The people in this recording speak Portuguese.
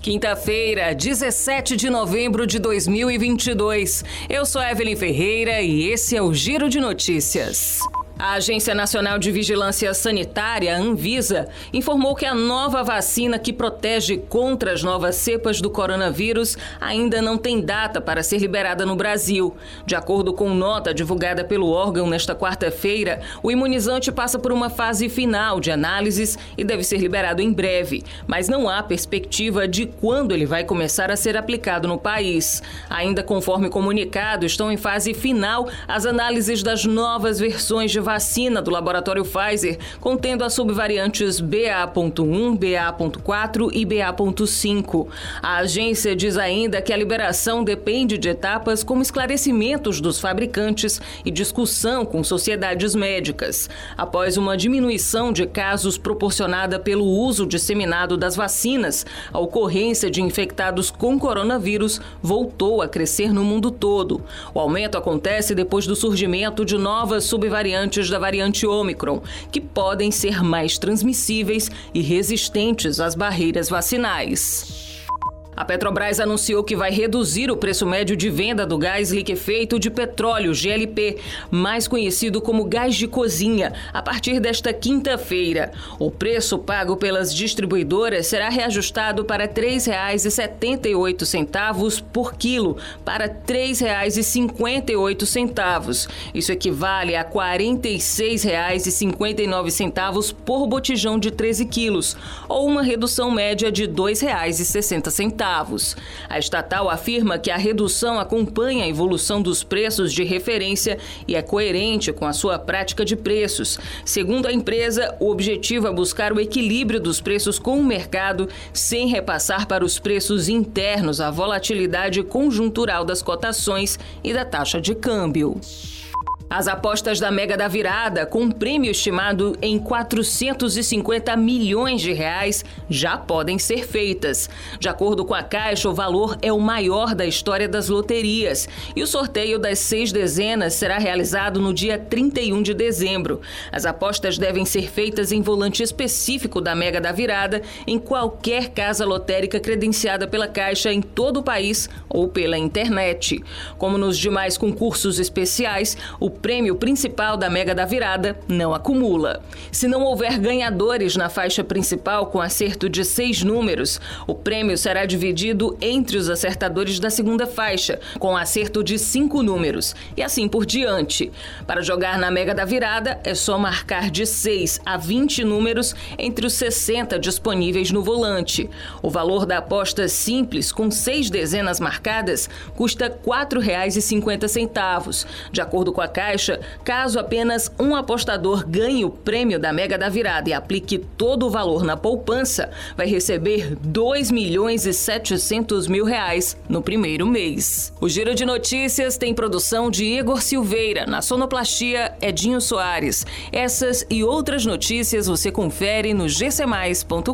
Quinta-feira, 17 de novembro de 2022. Eu sou Evelyn Ferreira e esse é o Giro de Notícias. A Agência Nacional de Vigilância Sanitária, Anvisa, informou que a nova vacina que protege contra as novas cepas do coronavírus ainda não tem data para ser liberada no Brasil. De acordo com nota divulgada pelo órgão nesta quarta-feira, o imunizante passa por uma fase final de análises e deve ser liberado em breve, mas não há perspectiva de quando ele vai começar a ser aplicado no país. Ainda conforme comunicado, estão em fase final as análises das novas versões de do laboratório Pfizer, contendo as subvariantes BA.1, BA.4 e BA.5. A agência diz ainda que a liberação depende de etapas como esclarecimentos dos fabricantes e discussão com sociedades médicas. Após uma diminuição de casos proporcionada pelo uso disseminado das vacinas, a ocorrência de infectados com coronavírus voltou a crescer no mundo todo. O aumento acontece depois do surgimento de novas subvariantes da variante Omicron, que podem ser mais transmissíveis e resistentes às barreiras vacinais. A Petrobras anunciou que vai reduzir o preço médio de venda do gás liquefeito de petróleo, GLP, mais conhecido como gás de cozinha, a partir desta quinta-feira. O preço pago pelas distribuidoras será reajustado para R$ 3,78 por quilo, para R$ 3,58. Isso equivale a R$ 46,59 por botijão de 13 quilos, ou uma redução média de R$ 2,60 centavos. A estatal afirma que a redução acompanha a evolução dos preços de referência e é coerente com a sua prática de preços. Segundo a empresa, o objetivo é buscar o equilíbrio dos preços com o mercado, sem repassar para os preços internos a volatilidade conjuntural das cotações e da taxa de câmbio. As apostas da Mega da Virada, com um prêmio estimado em 450 milhões de reais, já podem ser feitas. De acordo com a Caixa, o valor é o maior da história das loterias e o sorteio das seis dezenas será realizado no dia 31 de dezembro. As apostas devem ser feitas em volante específico da Mega da Virada em qualquer casa lotérica credenciada pela Caixa em todo o país ou pela internet. Como nos demais concursos especiais, o prêmio principal da Mega da Virada não acumula. Se não houver ganhadores na faixa principal com acerto de seis números, o prêmio será dividido entre os acertadores da segunda faixa, com acerto de cinco números, e assim por diante. Para jogar na Mega da Virada, é só marcar de 6 a 20 números entre os 60 disponíveis no volante. O valor da aposta simples, com seis dezenas marcadas, custa R$ 4,50. De acordo com a Caixa, Caixa, caso apenas um apostador ganhe o prêmio da Mega da Virada e aplique todo o valor na poupança, vai receber 2 milhões e 700 mil reais no primeiro mês. O Giro de Notícias tem produção de Igor Silveira, na sonoplastia Edinho Soares. Essas e outras notícias você confere no gcmais.com.br.